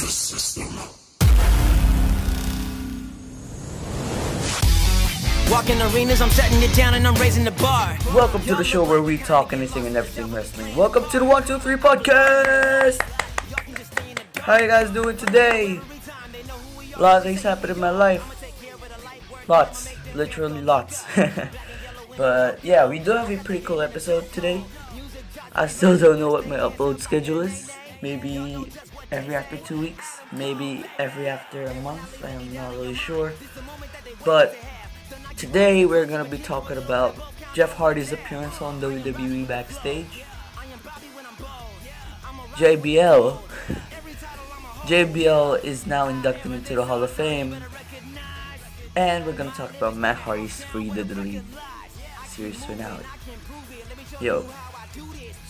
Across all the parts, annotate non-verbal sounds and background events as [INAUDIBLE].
the system. Walking arenas, I'm shutting it down and I'm raising the bar. Welcome to the show where we talk anything and everything wrestling. Welcome to the 123 podcast. How you guys doing today? A lot of things happened in my life. Lots, literally lots. [LAUGHS] but yeah, we do have a pretty cool episode today. I still don't know what my upload schedule is. Maybe every after two weeks, maybe every after a month. I am not really sure. But today we're gonna be talking about Jeff Hardy's appearance on WWE backstage. JBL. JBL is now inducted into the Hall of Fame. And we're gonna talk about Matt Hardy's Free the Delete series finale. Yo.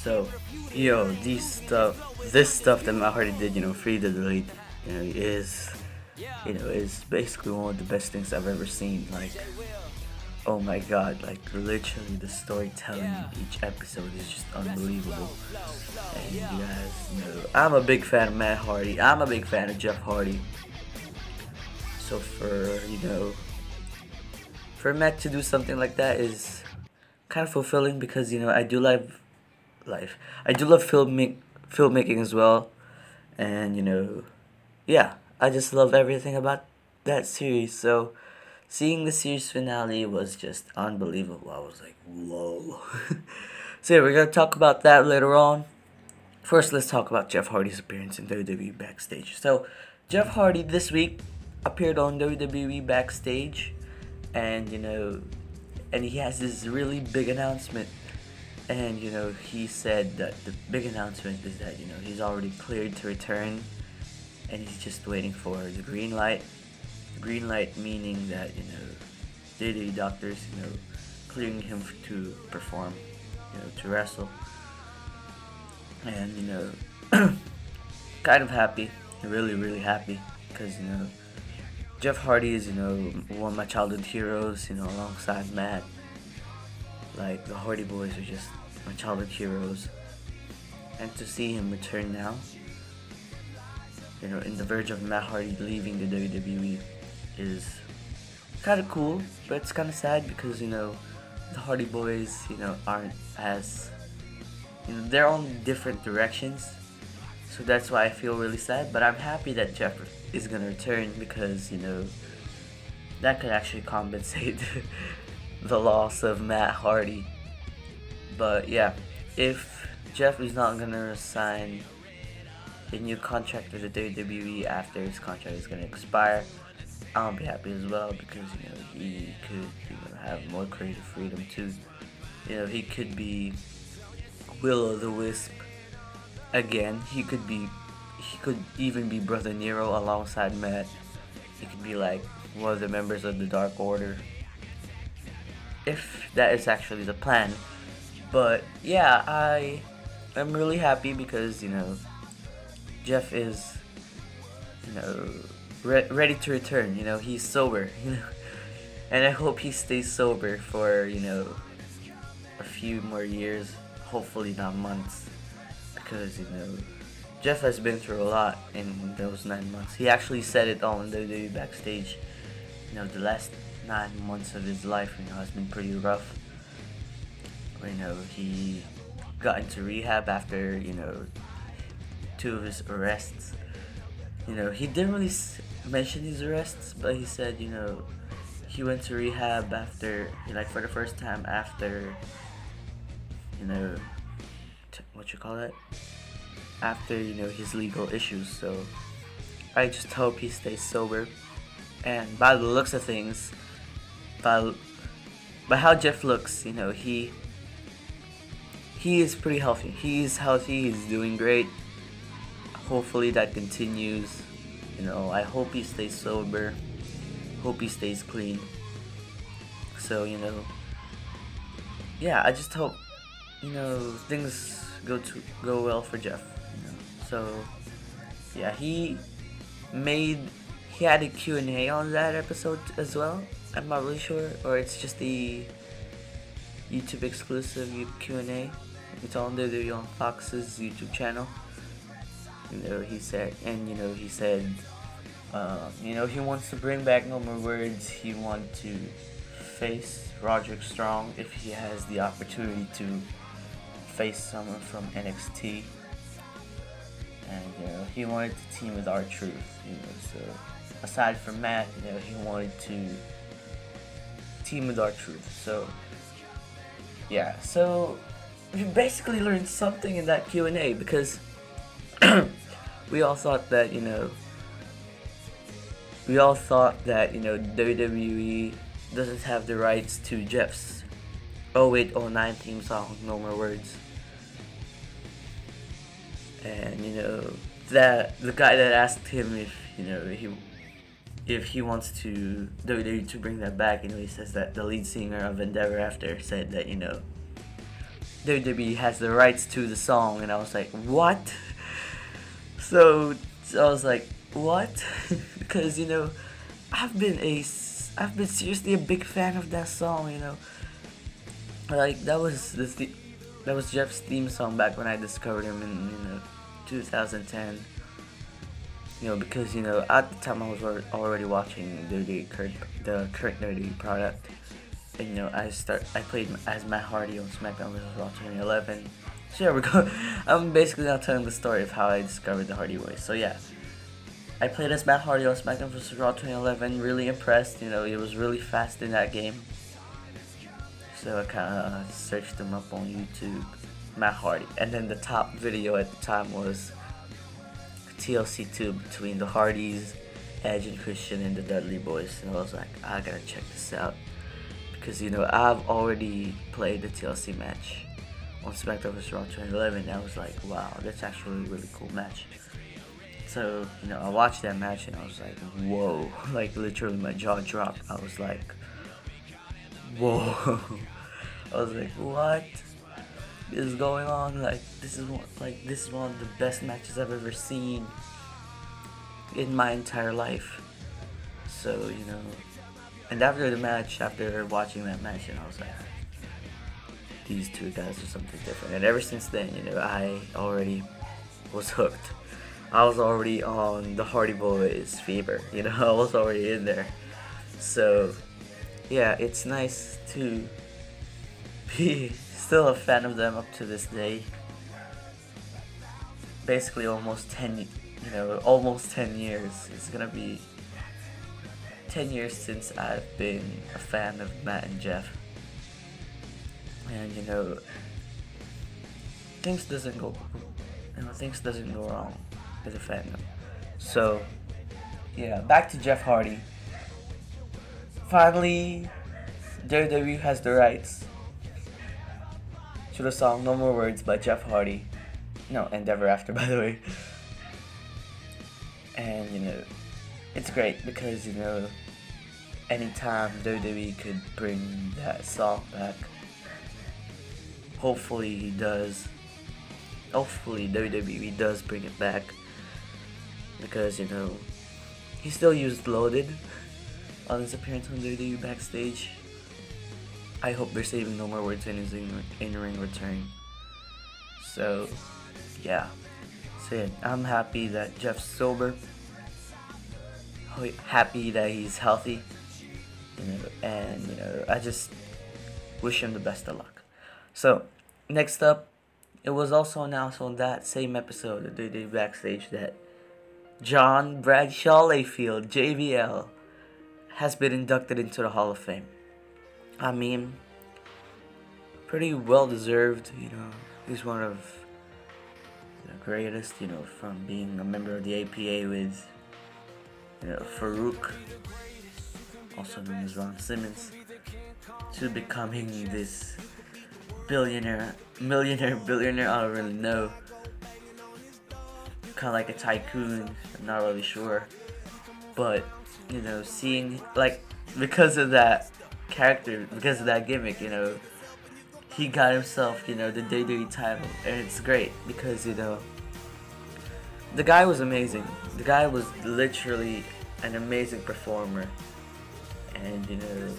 So, yo, these stuff, this stuff that Matt Hardy did, you know, Free the Delete, you know, is, you know, is basically one of the best things I've ever seen. Like, oh my god, like literally the storytelling in each episode is just unbelievable. And you guys know, I'm a big fan of Matt Hardy. I'm a big fan of Jeff Hardy. So for you know, for Matt to do something like that is kind of fulfilling because you know I do love life. I do love filmmaking filmmaking as well, and you know, yeah, I just love everything about that series. So seeing the series finale was just unbelievable. I was like, whoa. [LAUGHS] so yeah, we're gonna talk about that later on. First, let's talk about Jeff Hardy's appearance in WWE backstage. So, Jeff Hardy this week appeared on WWE backstage, and you know, and he has this really big announcement. And you know, he said that the big announcement is that you know he's already cleared to return, and he's just waiting for the green light. The green light meaning that you know, the doctors, you know, clearing him to perform, you know, to wrestle. And you know, [CLEARS THROAT] kind of happy, really, really happy, because you know, Jeff Hardy is you know one of my childhood heroes, you know, alongside Matt. Like the Hardy Boys are just my childhood heroes, and to see him return now, you know, in the verge of Matt Hardy leaving the WWE is kind of cool, but it's kind of sad because you know the Hardy Boys, you know, aren't as you know they're on different directions, so that's why I feel really sad. But I'm happy that Jeff is gonna return because you know that could actually [LAUGHS] compensate the loss of Matt Hardy. But yeah, if Jeff is not gonna sign a new contract with the WWE after his contract is gonna expire, I'll be happy as well because you know he could you know have more creative freedom too. You know he could be Will o' the Wisp again. He could be he could even be Brother Nero alongside Matt. He could be like one of the members of the Dark Order. If that is actually the plan. But yeah, I am really happy because, you know, Jeff is you know re- ready to return. You know, he's sober. [LAUGHS] You know, and I hope he stays sober for you know a few more years. Hopefully not months, because you know Jeff has been through a lot in those nine months. He actually said it on the WWE backstage. You know, the last nine months of his life, you know, has been pretty rough. You know, he got into rehab after you know two of his arrests. You know, he didn't really mention his arrests, but he said, you know, he went to rehab after, you know, like, for the first time after, you know, t- what you call it? After, you know, his legal issues. So, I just hope he stays sober. And by the looks of things, by, by how Jeff looks, you know, he he is pretty healthy. He's healthy. He's doing great. Hopefully that continues. You know, I hope he stays sober. Hope he stays clean. So you know, yeah. I just hope you know things go to go well for Jeff. You know, so yeah, he made he had a Q and A on that episode as well. I'm not really sure, or it's just the YouTube exclusive Q and A. It's on there on Fox's YouTube channel. You know, he said, and you know, he said, uh, you know, he wants to bring back No More Words. He wants to face Roderick Strong if he has the opportunity to face someone from NXT. And you know, he wanted to team with R-Truth, You know, so aside from Matt, you know, he wanted to team with R-Truth. So yeah, so we basically learned something in that Q&A because [CLEARS THROAT] we all thought that, you know, we all thought that, you know, WWE doesn't have the rights to Jeff's 0809 theme song, No More Words. And, you know, that the guy that asked him if, you know, he if he wants to WWE to bring that back, you know, he says that the lead singer of Endeverafter said that, you know, WWE has the rights to the song, and I was like, what? [LAUGHS] So, so I was like, what? [LAUGHS] because you know, I've been a, I've been seriously a big fan of that song. You know, like that was the, th- that was Jeff's theme song back when I discovered him in you know 2010 you know, because you know at the time I was already watching the current the current nerdy product, and you know I start I played as Matt Hardy on SmackDown vs. Raw 2011. So yeah, [LAUGHS] we're going. I'm basically now telling the story of how I discovered the Hardy Boys. So yeah, I played as Matt Hardy on SmackDown vs. Raw 2011. Really impressed. You know, it was really fast in that game. So I kind of searched them up on YouTube, Matt Hardy, and then the top video at the time was TLC 2 between the Hardys, Edge and Christian, and the Dudley Boys. And I was like, I gotta check this out. Because, you know, I've already played the TLC match on SmackDown vs. Raw 2011. And I was like, wow, that's actually a really cool match. So, you know, I watched that match and I was like, whoa. [LAUGHS] like, literally, my jaw dropped. I was like, whoa. [LAUGHS] I was like, what? Is going on. Like this is one, like this is one of the best matches I've ever seen in my entire life. So you know, and after the match, after watching that match, and I was like, these two guys are something different. And ever since then, you know, I already was [LAUGHS] hooked. I was already on the Hardy Boys fever. You know, [LAUGHS] I was already in there. So yeah, it's nice to [LAUGHS] be still a fan of them up to this day. Basically, almost 10, you know, almost 10 years. It's gonna be 10 years since I've been a fan of Matt and Jeff. And, you know, things doesn't go, you know, things doesn't go wrong with a fandom. So, yeah, back to Jeff Hardy. Finally, WWE has the rights to the song No More Words by Jeff Hardy. No, Endeverafter, [LAUGHS] by the way. And, you know, it's great because, you know, anytime WWE could bring that song back, hopefully he does. Hopefully WWE does bring it back. Because, you know, he still used Loaded on his appearance on WWE Backstage. I hope they're saving no more words in his in-ring return. So, yeah. So I'm happy that Jeff's sober. Happy that he's healthy. You know, and you know, I just wish him the best of luck. So, next up, it was also announced on that same episode of Day Backstage that John Bradshaw Layfield, JBL, has been inducted into the Hall of Fame. I mean, pretty well deserved, you know. He's one of the greatest, you know, from being a member of the APA with, you know, Faarooq, also known as Ron Simmons, to becoming this billionaire, millionaire, [LAUGHS] billionaire, I don't really know. Kind of like a tycoon, I'm not really sure. But, you know, seeing, like, because of that character because of that gimmick, you know. He got himself, you know, the WWE title, and it's great because you know the guy was amazing. The guy was literally an amazing performer, and you know,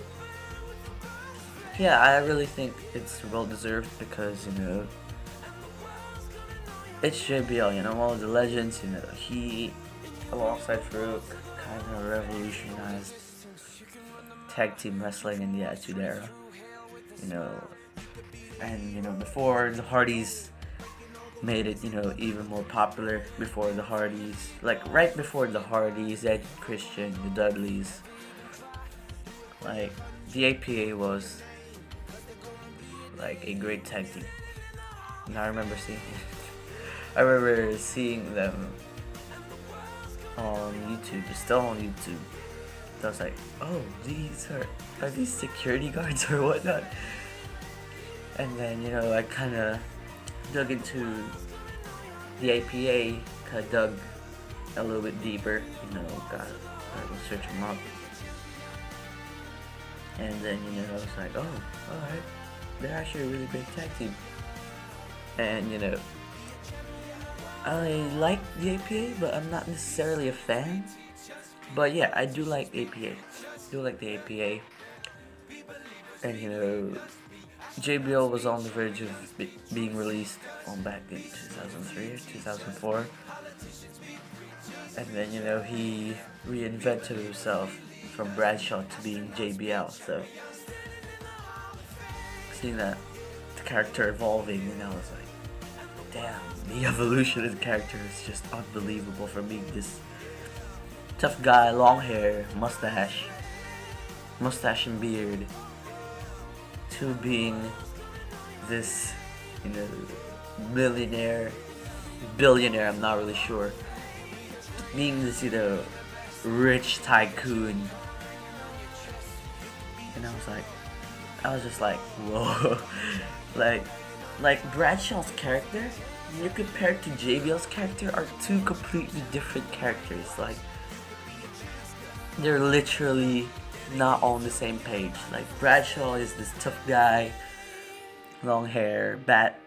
yeah, I really think it's well deserved because you know it it's JBL, you know, of the legends, you know, he, alongside Faarooq, kind of revolutionized tag team wrestling in the Attitude Era. You know, and, you know, before the Hardys made it, you know, even more popular, before the Hardys, like right before the Hardys, Ed Christian, the Dudleys, like, the APA was like a great tag team. And I remember seeing [LAUGHS] I remember seeing them on YouTube, still on YouTube. I was like, oh, these are are these security [LAUGHS] guards or whatnot? And then you know I kind of dug into the APA, kind of dug a little bit deeper. You know, got got to search them up. And then you know I was like, oh, all right, they're actually a really great tag team. And you know, I like the APA, but I'm not necessarily a fan. But yeah, I do like APA. I do like the APA. And you know, JBL was on the verge of be being released on back in 2003 or 2004. And then you know he reinvented himself from Bradshaw to being JBL. So seeing that the character evolving, and I was like, damn, the [LAUGHS] evolution of the character is just unbelievable for being this tough guy, long hair, mustache, mustache and beard, to being this, you know, millionaire, billionaire, I'm not really sure, being this, you know, rich tycoon. And I was like, I was just like, whoa, [LAUGHS] like, like Bradshaw's character, you compare to JBL's character, are two completely different characters. Like, they're literally not on the same page. Like Bradshaw is this tough guy, long hair, bat,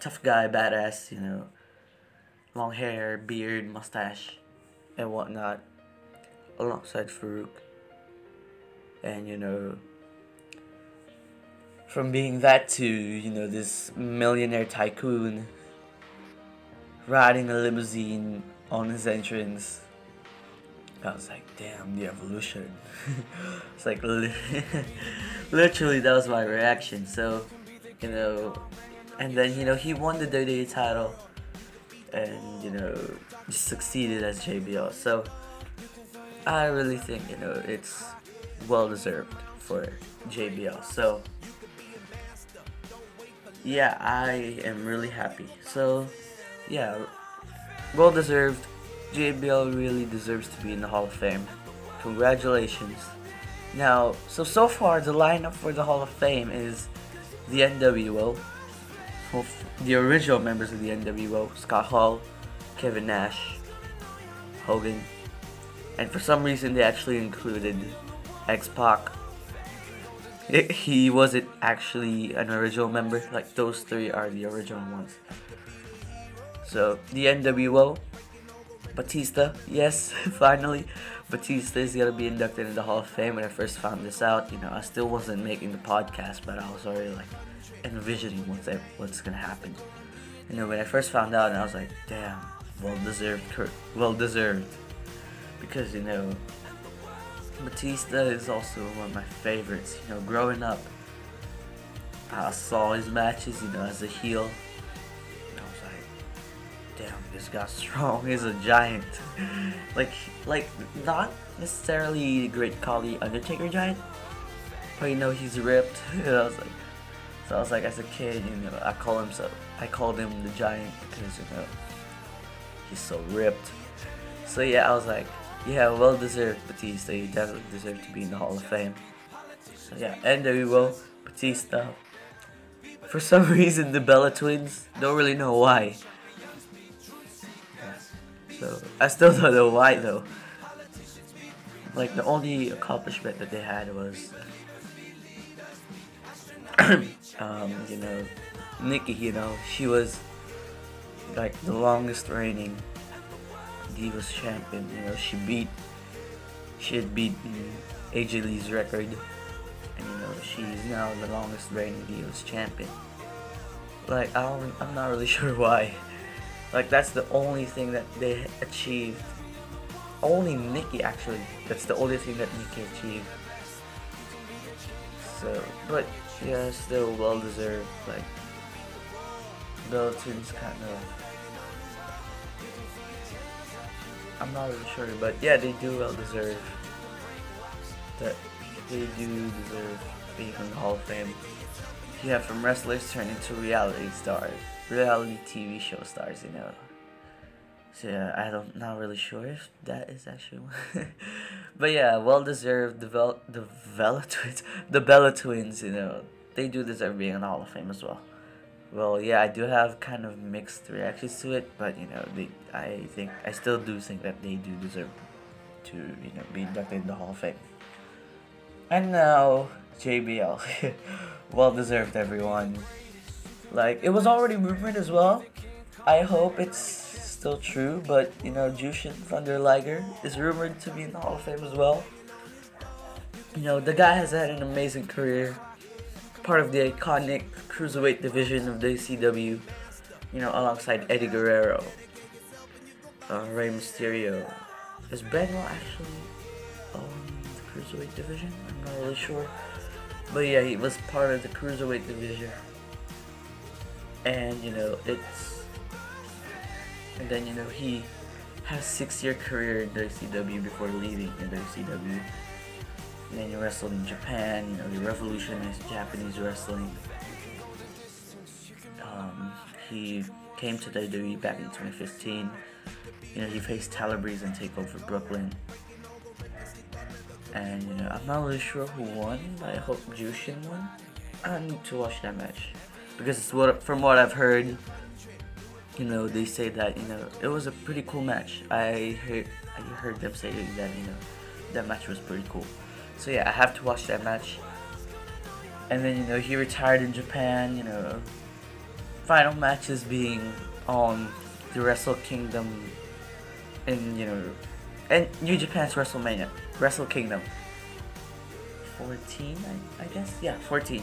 tough guy, badass, you know, long hair, beard, mustache, and whatnot, alongside Faarooq. And you know, from being that to you know this millionaire tycoon riding a limousine on his entrance I was like, damn, the evolution. [LAUGHS] it's like, [LAUGHS] literally, that was my reaction. So, you know, and then, you know, he won the WWE title and, you know, succeeded as JBL. So, I really think, you know, it's well deserved for JBL. So, yeah, I am really happy. So, yeah, well deserved. JBL really deserves to be in the Hall of Fame. Congratulations. Now, so so far the lineup for the Hall of Fame is the NWO, the original members of the NWO, Scott Hall, Kevin Nash, Hogan, and for some reason they actually included X-Pac. He wasn't actually an original member, like those three are the original ones. So the NWO, Batista, yes, [LAUGHS] finally, Batista is gonna be inducted in the Hall of Fame. When I first found this out, you know, I still wasn't making the podcast, but I was already like envisioning what's what's gonna happen. You know, when I first found out, and I was like, damn, well deserved, well deserved, because you know, Batista is also one of my favorites. You know, growing up, I saw his matches, you know, as a heel damn, this guy's strong. [LAUGHS] He's a giant. like, like not necessarily Great Khali Undertaker giant, but you know he's ripped. [LAUGHS] I was like, so I was like, as a kid, you know, I call him so. I called him the giant because you know he's so ripped. So yeah, I was like, yeah, well deserved Batista. He definitely deserved to be in the Hall of Fame. So yeah, NWO Batista. For some [LAUGHS] reason, the Bella Twins don't really know why. So I still don't know why though. Like the only accomplishment that they had was, [COUGHS] um, you know, Nikki. You know, she was like the longest reigning Divas champion. You know, she beat, she had beaten AJ Lee's record, and you know she's now the longest reigning Divas champion. Like I don't, I'm not really [LAUGHS] sure why. Like that's the only thing that they achieved. Only Nikki actually. That's the only thing that Nikki achieved. So, but yeah, still well deserved. Like Bella Twins kind of. I'm not really sure, but yeah, they do well deserve that. They do deserve being in the Hall of Fame. Yeah, from wrestlers turn into reality stars, reality TV show stars, you know. So yeah, I don't not really sure if that is actually one. [LAUGHS] but yeah, well deserved the Vel- the Bella twins [LAUGHS] the Bella twins, you know. They do deserve being in the Hall of Fame as well. Well, yeah, I do have kind of mixed reactions to it, but you know, they I think I still do think that they do deserve to, you know, be inducted in the Hall of Fame. And now JBL. [LAUGHS] well deserved, everyone. Like, it was already rumored as well. I hope it's still true, but, you know, Jushin Thunder Liger is rumored to be in the Hall of Fame as well. You know, the guy has had an amazing career. Part of the iconic cruiserweight division of WCW, you know, alongside Eddie Guerrero, uh, Rey Mysterio. Is Benoit actually on the cruiserweight division? I'm not really sure. But yeah, he was part of the cruiserweight division. And you know, it's and then you know he had a six-year career in WCW before leaving in WCW. And then he wrestled in Japan. You know, he revolutionized Japanese wrestling. Um, he came to WWE back in 2015. You know, he faced Tyler Breeze and Takeover Brooklyn. And you know, I'm not really sure who won, but I hope Jushin won. I need to watch that match because it's what from what I've heard. You know, they say that you know it was a pretty cool match. I heard I heard them say that you know that match was pretty cool. So yeah, I have to watch that match. And then you know he retired in Japan. You know, final matches being on the Wrestle Kingdom in you know and New Japan's WrestleMania, Wrestle Kingdom. 14, I, I guess? Yeah, 14.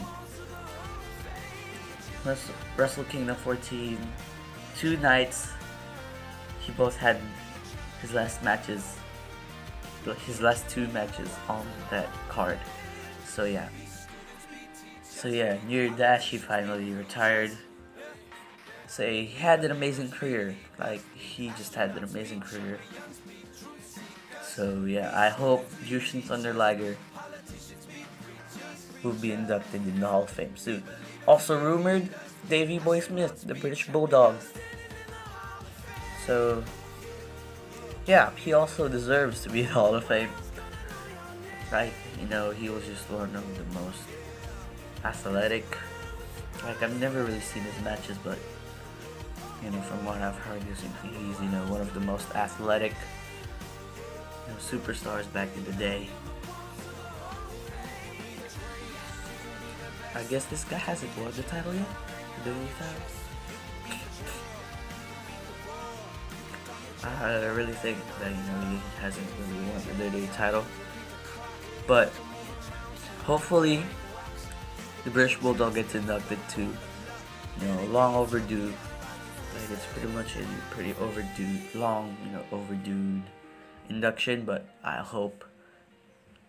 Wrestle, Kingdom 14. Two nights. He both had his last matches, his last two matches on that card. So yeah. So yeah, near Dash he finally retired. So he had an amazing career. Like he just had an amazing career. So yeah, I hope Jushin Thunder Liger will be inducted in the Hall of Fame soon. Also rumored, Davey Boy Smith, the British Bulldog. So yeah, he also deserves to be in [LAUGHS] the Hall of Fame. Right? You know, he was just one of the most athletic. Like I've never really seen his matches, but you know, from what I've heard, he's you know one of the most athletic you know, superstars back in the day. I guess this guy hasn't won the title yet. The title. I really think that you know he hasn't really won the WWE title, but hopefully the British Bulldog gets inducted too. You know, long overdue. Like it's pretty much a pretty overdue, long, you know, overdue induction. But I hope,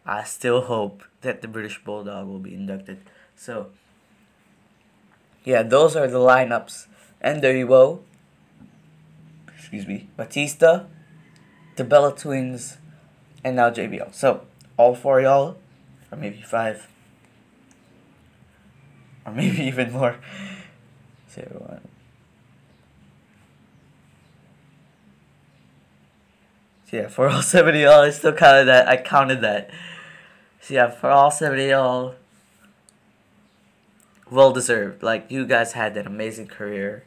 I still hope that the British Bulldog will be inducted. So, yeah, those are the lineups. And there you go. Excuse me. Batista, the Bella Twins, and now JBL. So, all four y'all, or maybe five, or [LAUGHS] maybe even more. So, one. So yeah, for all [LAUGHS] 70 y'all, I still counted that. I counted that. So yeah, for all 70 y'all, well deserved. Like you guys had an amazing career.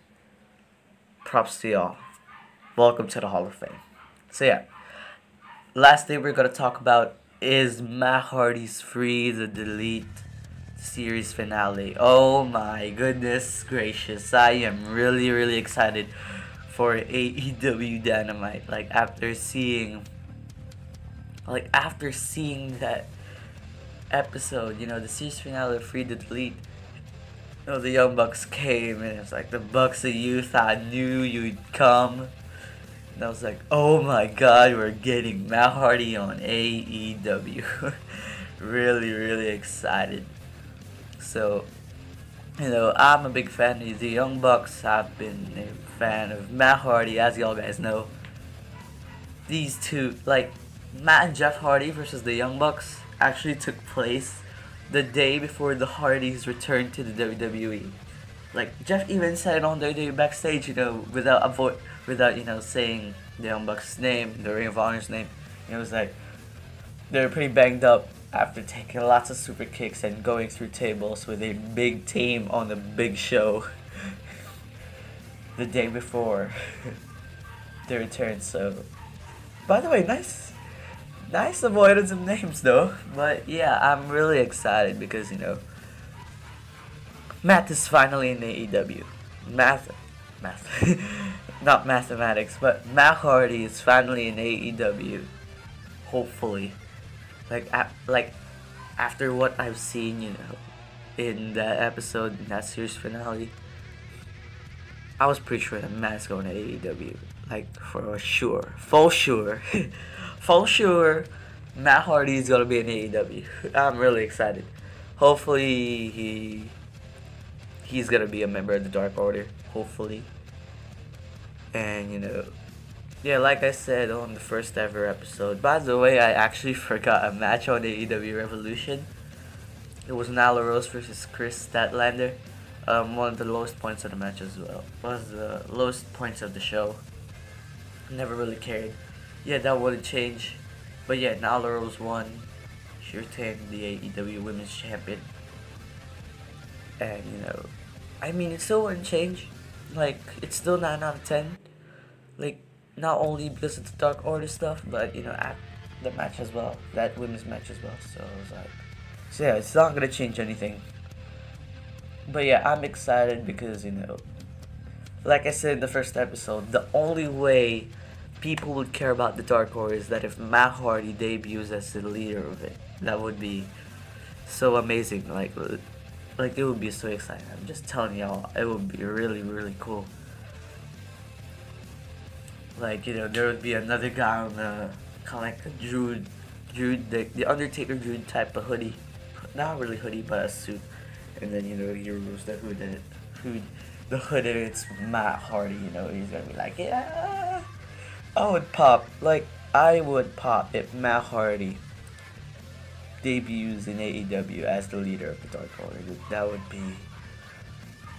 Props to y'all. Welcome to the Hall of Fame. So yeah. Last thing we're gonna talk about is Matt Hardy's Free the Delete series finale. Oh my goodness gracious. I am really really excited for AEW Dynamite. Like after seeing like after seeing that episode, you know, the series finale of Free the Delete know, the Young Bucks came and it was like the Bucks of Youth. I knew you'd come. And I was like, oh my god, we're getting Matt Hardy on AEW. [LAUGHS] really, really excited. So, you know, I'm a big fan of the Young Bucks. I've been a fan of Matt Hardy, as y'all guys know. These two, like, Matt and Jeff Hardy versus the Young Bucks actually took place the day before the Hardys returned to the WWE. Like Jeff even said on WWE backstage, you know, without avoid, without you know saying the Young Bucks' name, the Ring of Honor's name, it was like they were pretty banged up after taking lots of super kicks and going through tables with a big team on the big show [LAUGHS] the day before [LAUGHS] the return. So, by the way, nice nice avoidance of names though. But yeah, I'm really excited because you know math is finally in AEW. Math, math, [LAUGHS] not mathematics, but Matt Hardy is finally in AEW. Hopefully, like like after what I've seen, you know, in that episode, in that series finale. I was pretty sure that Matt's going to AEW, like for sure, for sure. [LAUGHS] for sure, Matt Hardy is gonna be in AEW. [LAUGHS] I'm really excited. Hopefully he he's gonna be a member of the Dark Order. Hopefully. And you know, yeah, like I said on the first ever episode. By the way, I actually [LAUGHS] forgot a match on AEW Revolution. It was Nyla Rose versus Kris Statlander. Um, one of the lowest points of the match as well. Was the lowest points of the show. Never really cared yeah, that wouldn't change. But yeah, Nyla Rose won. She retained the AEW Women's Champion. And, you know, I mean, it still wouldn't change. Like, it's still 9 out of 10. Like, not only because of the Dark Order stuff, but, you know, at the match as well. That women's match as well. So, I was like, so yeah, it's not gonna change anything. But yeah, I'm excited because, you know, like I said in the first episode, the only way people would care about the Dark Order is that if Matt Hardy debuts as the leader of it, that would be so amazing. Like, like it would be so exciting. I'm just telling y'all, it would be really, really cool. Like you know, there would be another guy on the kind of like Druid, Druid, the, the Undertaker Druid type of hoodie, not really hoodie, but a suit, and then you know, heroes the hood, and hood, the hood, and it's Matt Hardy. You know, he's gonna be like, yeah I would pop, like, I would pop if Matt Hardy debuts in AEW as the leader of the Dark Order. That would be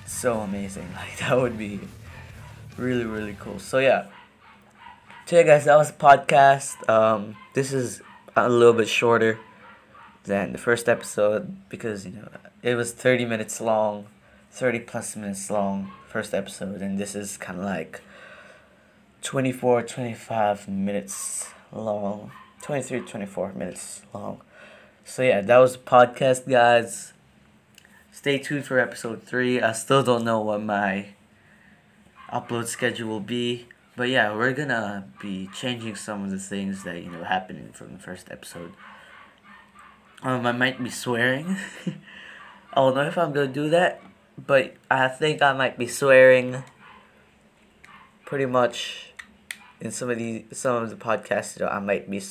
so amazing. [LAUGHS] Like, that would be really, really cool. So, yeah. So, yeah, guys, that was the podcast. Um, this is a little bit shorter than the first episode because, you know, it was 30 minutes long, 30 plus minutes long, first episode, and this is kind of like 24 25 minutes long. 23 24 minutes long. So yeah that was the podcast guys. Stay tuned for episode 3 i still don't know what my upload schedule will be but yeah we're gonna be changing some of the things that you know happened from the first episode. Um i might be swearing. [LAUGHS] I don't know if i'm gonna do that but i think i might be swearing pretty much in some of the some of the podcasts, I might be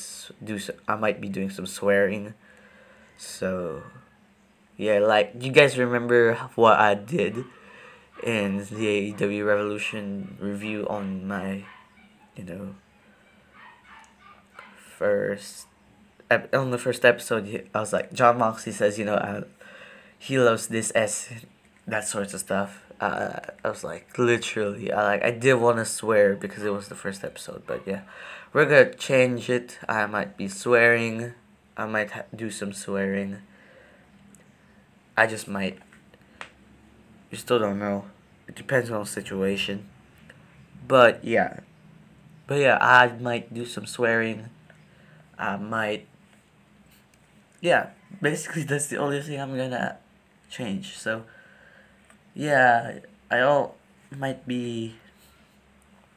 do I might be doing some swearing. So, yeah, like you guys remember what I did in the AEW Revolution review on my, you know, first on the first episode. I was like, Jon Moxley says, you know, I, he loves this s, that sorts of stuff. Uh, I was like literally I like I did want to swear because it was the first episode but yeah. We're gonna change it. I might be swearing. I might ha- do some swearing. I just might. You still don't know. It depends on the situation. But yeah. But yeah I might do some swearing. I might yeah. Basically that's the only thing I'm gonna change so yeah, I all might be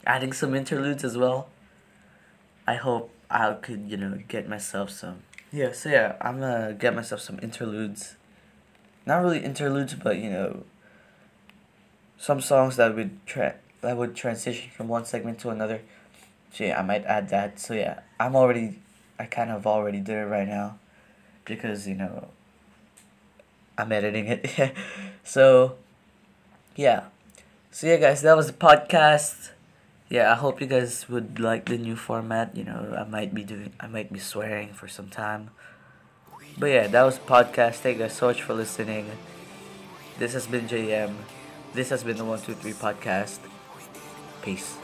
adding some interludes as well. I hope I could, you know, get myself some. Yeah, so yeah, I'm gonna get myself some interludes. Not really interludes, but you know, some songs that would tra- that would transition from one segment to another. So yeah, I might add that. So yeah, I'm already I kind of already did it right now because you know I'm editing it. [LAUGHS] so yeah. So yeah guys, that was the podcast. Yeah, I hope you guys would like the new format. You know, I might be doing I might be swearing for some time. But yeah, that was podcast. Thank you guys so much for listening. This has been JM. This has been the 123 podcast. Peace.